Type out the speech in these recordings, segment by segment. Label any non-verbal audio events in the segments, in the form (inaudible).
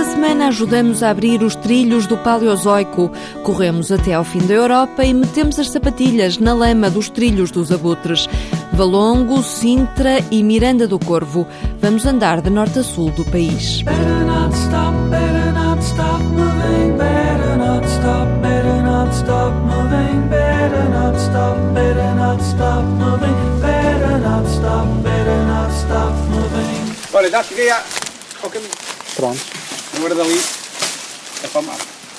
Esta semana ajudamos a abrir os trilhos do Paleozoico. Corremos até ao fim da Europa e metemos as sapatilhas na lama dos trilhos dos abutres. Valongo, Sintra e Miranda do Corvo. Vamos andar de norte a sul do país. Olha, já cheguei a- ao caminho. Pronto. Agora dali é para o mar.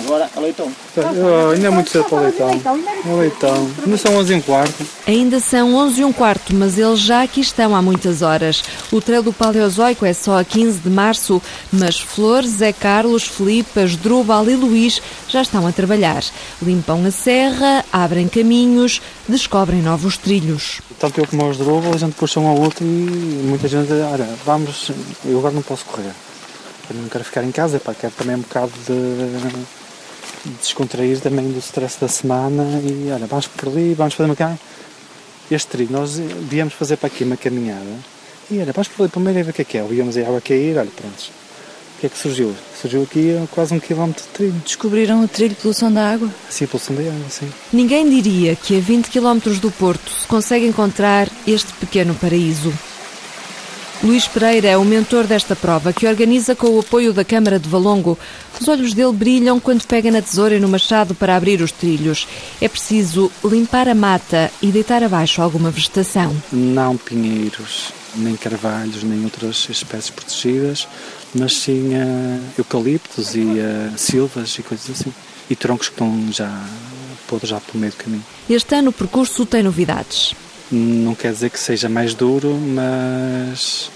Agora a leitão. Oh, ainda é muito cedo para o leitão. É leitão. Ainda são 11 e um quarto. Ainda são 11 e um quarto, mas eles já aqui estão há muitas horas. O trail do Paleozoico é só a 15 de março, mas Flores, Zé Carlos, Filipe, Asdrúbal e Luís já estão a trabalhar. Limpam a serra, abrem caminhos, descobrem novos trilhos. Tanto eu como os Drubal, a gente puxa um ao outro e muita gente olha, vamos, eu agora não posso correr. Eu não quero ficar em casa, pá, quero também um bocado de descontrair também do stress da semana e olha, vamos por ali, vamos fazer uma caminhada. Este trilho, nós viemos fazer para aqui uma caminhada e olha, vamos por ali primeiro e ver o que é que é. Víamos a água cair, olha, pronto. O que é que surgiu? Surgiu aqui quase um quilómetro de trilho. Descobriram o trilho pelo som da água? Assim, a pulsão da água, sim. Ninguém diria que a 20 km do Porto se consegue encontrar este pequeno paraíso. Luís Pereira é o mentor desta prova, que organiza com o apoio da Câmara de Valongo. Os olhos dele brilham quando pega na tesoura e no machado para abrir os trilhos. É preciso limpar a mata e deitar abaixo alguma vegetação. não pinheiros, nem carvalhos, nem outras espécies protegidas, mas sim eh, eucaliptos e eh, silvas e coisas assim. E troncos que estão já podres já pelo meio do caminho. Este ano o percurso tem novidades. Não quer dizer que seja mais duro, mas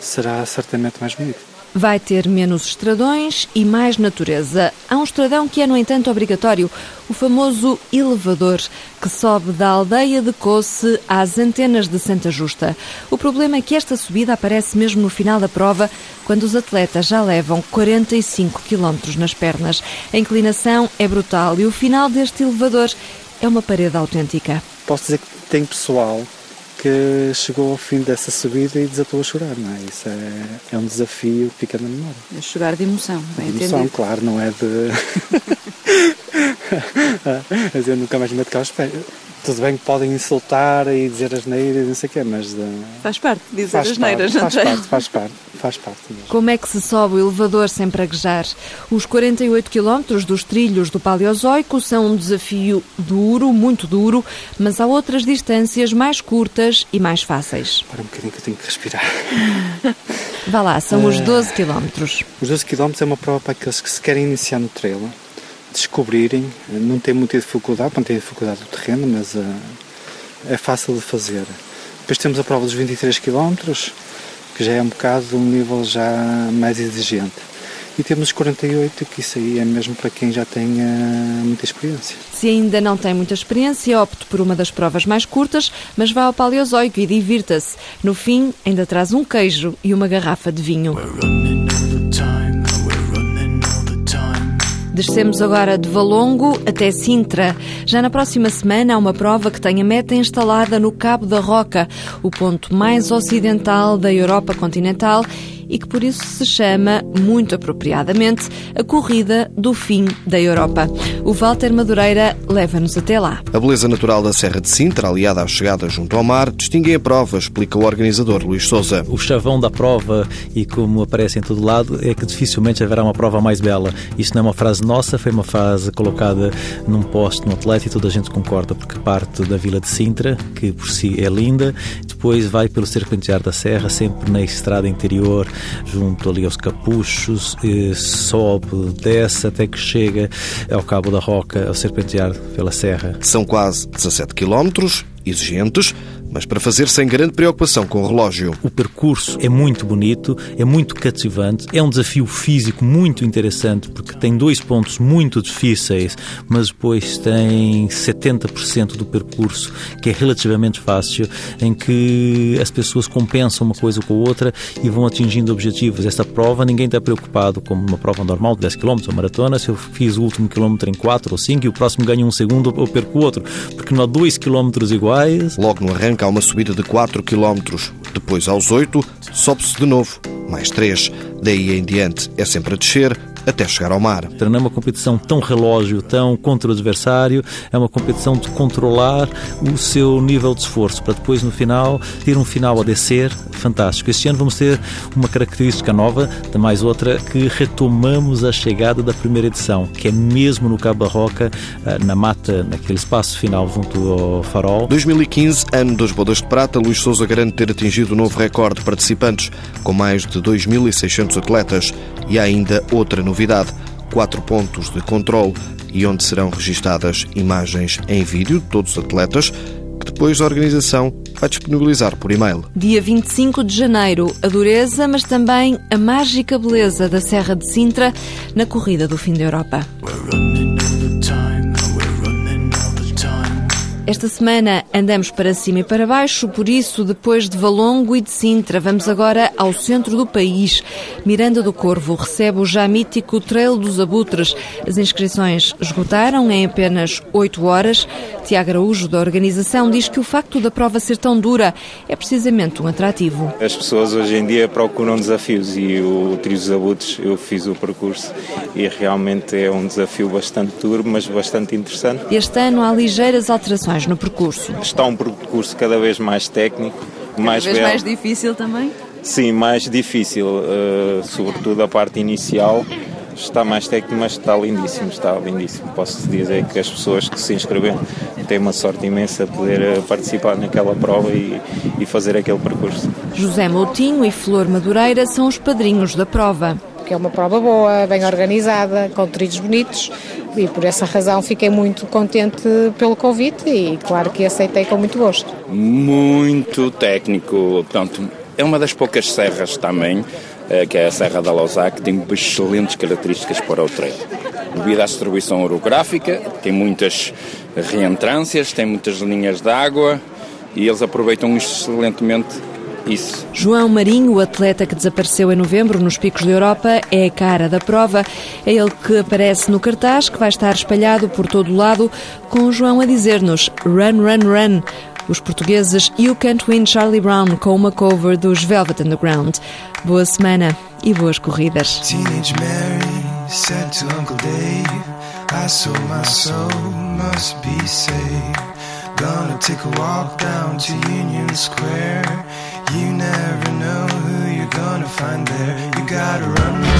será certamente mais bonito. Vai ter menos estradões e mais natureza. Há um estradão que é, no entanto, obrigatório, o famoso elevador, que sobe da aldeia de Coce às antenas de Santa Justa. O problema é que esta subida aparece mesmo no final da prova, quando os atletas já levam 45 km nas pernas. A inclinação é brutal e o final deste elevador é uma parede autêntica. Posso dizer que tem pessoal que chegou ao fim dessa subida e desatou a chorar, não é? Isso é, é um desafio que fica na memória. A chorar de emoção, bem Emoção, entendido. claro, não é de. (laughs) a dizer, nunca mais me meto cá aos pés. Tudo bem que podem insultar e dizer as neiras e não sei o quê, mas. de- Faz parte de dizer Faz as neiras, não faz é? parte, faz parte, faz parte mesmo. Como é que se sobe o elevador sem praguejar? Os 48 quilómetros dos trilhos do Paleozoico são um desafio duro, muito duro, mas há outras distâncias mais curtas e mais fáceis. Para um bocadinho que eu tenho que respirar. Vá lá, são os 12 quilómetros. Os 12 km é uma prova para aqueles que se querem iniciar no trail, descobrirem, não tem muita dificuldade, não tem dificuldade do terreno, mas eh, é fácil de fazer. Depois temos a prova dos 23 km, que já é um bocado um nível já mais exigente. E temos os 48, que isso aí é mesmo para quem já tem eh, muita experiência. Se ainda não tem muita experiência, opte por uma das provas mais curtas, mas vá ao Paleozoico e divirta-se. No fim, ainda traz um queijo e uma garrafa de vinho. Descemos agora de Valongo até Sintra. Já na próxima semana há uma prova que tem a meta instalada no Cabo da Roca, o ponto mais ocidental da Europa continental e que por isso se chama, muito apropriadamente, a Corrida do Fim da Europa. O Walter Madureira leva-nos até lá. A beleza natural da Serra de Sintra, aliada à chegada junto ao mar, distingue a prova, explica o organizador Luís Souza. O chavão da prova, e como aparece em todo lado, é que dificilmente haverá uma prova mais bela. Isto não é uma frase nossa, foi uma frase colocada num poste no atleta e toda a gente concorda, porque parte da vila de Sintra, que por si é linda, depois vai pelo serpentear da serra, sempre na estrada interior, junto ali aos capuchos, sobe, desce, até que chega ao Cabo da Roca, ao serpentear pela serra. São quase 17 quilómetros, exigentes, mas para fazer sem grande preocupação com o relógio. O percurso é muito bonito, é muito cativante, é um desafio físico muito interessante porque tem dois pontos muito difíceis, mas depois tem 70% do percurso que é relativamente fácil, em que as pessoas compensam uma coisa com a outra e vão atingindo objetivos. Esta prova ninguém está preocupado como uma prova normal de 10 km ou maratona, se eu fiz o último quilómetro em 4 ou 5 e o próximo ganha um segundo ou perco outro, porque não há dois quilómetros iguais. Logo no arranque, há uma subida de 4 km, depois aos 8, sobe-se de novo, mais 3. Daí em diante é sempre a descer, até chegar ao mar. Não é uma competição tão relógio, tão contra o adversário, é uma competição de controlar o seu nível de esforço, para depois no final ter um final a descer fantástico. Este ano vamos ter uma característica nova, mais outra, que retomamos a chegada da primeira edição, que é mesmo no Cabo Barroca, eh, na mata, naquele espaço final junto ao farol. 2015, ano das bodas de prata, Luís Souza garante ter atingido o novo recorde de participantes, com mais de 2.600 atletas. E há ainda outra novidade novidade, quatro pontos de controle e onde serão registadas imagens em vídeo de todos os atletas, que depois a organização vai disponibilizar por e-mail. Dia 25 de janeiro, a dureza, mas também a mágica beleza da Serra de Sintra na corrida do fim da Europa. Esta semana andamos para cima e para baixo, por isso, depois de Valongo e de Sintra, vamos agora ao centro do país. Miranda do Corvo recebe o já mítico Trail dos Abutres. As inscrições esgotaram em apenas 8 horas. Tiago Araújo, da organização, diz que o facto da prova ser tão dura é precisamente um atrativo. As pessoas hoje em dia procuram desafios e o Trio dos Abutres, eu fiz o percurso e realmente é um desafio bastante duro, mas bastante interessante. Este ano há ligeiras alterações no percurso. Está um percurso cada vez mais técnico, cada mais vez mais difícil também? Sim, mais difícil, uh, sobretudo a parte inicial está mais técnico, mas está lindíssimo, está lindíssimo. Posso dizer que as pessoas que se inscreveram têm uma sorte imensa de poder eh, participar naquela prova e, e fazer aquele percurso. José Moutinho e Flor Madureira são os padrinhos da prova. Que é uma prova boa, bem organizada, com trilhos bonitos e por essa razão fiquei muito contente pelo convite e claro que aceitei com muito gosto. Muito técnico, portanto, é uma das poucas serras também, eh, que é a Serra da Lousá, que tem excelentes características para o treino. Devido à distribuição orográfica, tem muitas reentrâncias, tem muitas linhas de água e eles aproveitam excelentemente isso. João Marinho, o atleta que desapareceu em novembro nos Picos da Europa, é a cara da prova. É ele que aparece no cartaz, que vai estar espalhado por todo o lado, com o João a dizer-nos Run, run, run. Os portugueses You Can't Win Charlie Brown com uma cover dos Velvet Underground. Boa semana e boas corridas. Teenage Mary said to Uncle Dave, I sold my soul, must be saved. Gonna take a walk down to Union Square. You never know who you're gonna find there. You gotta run,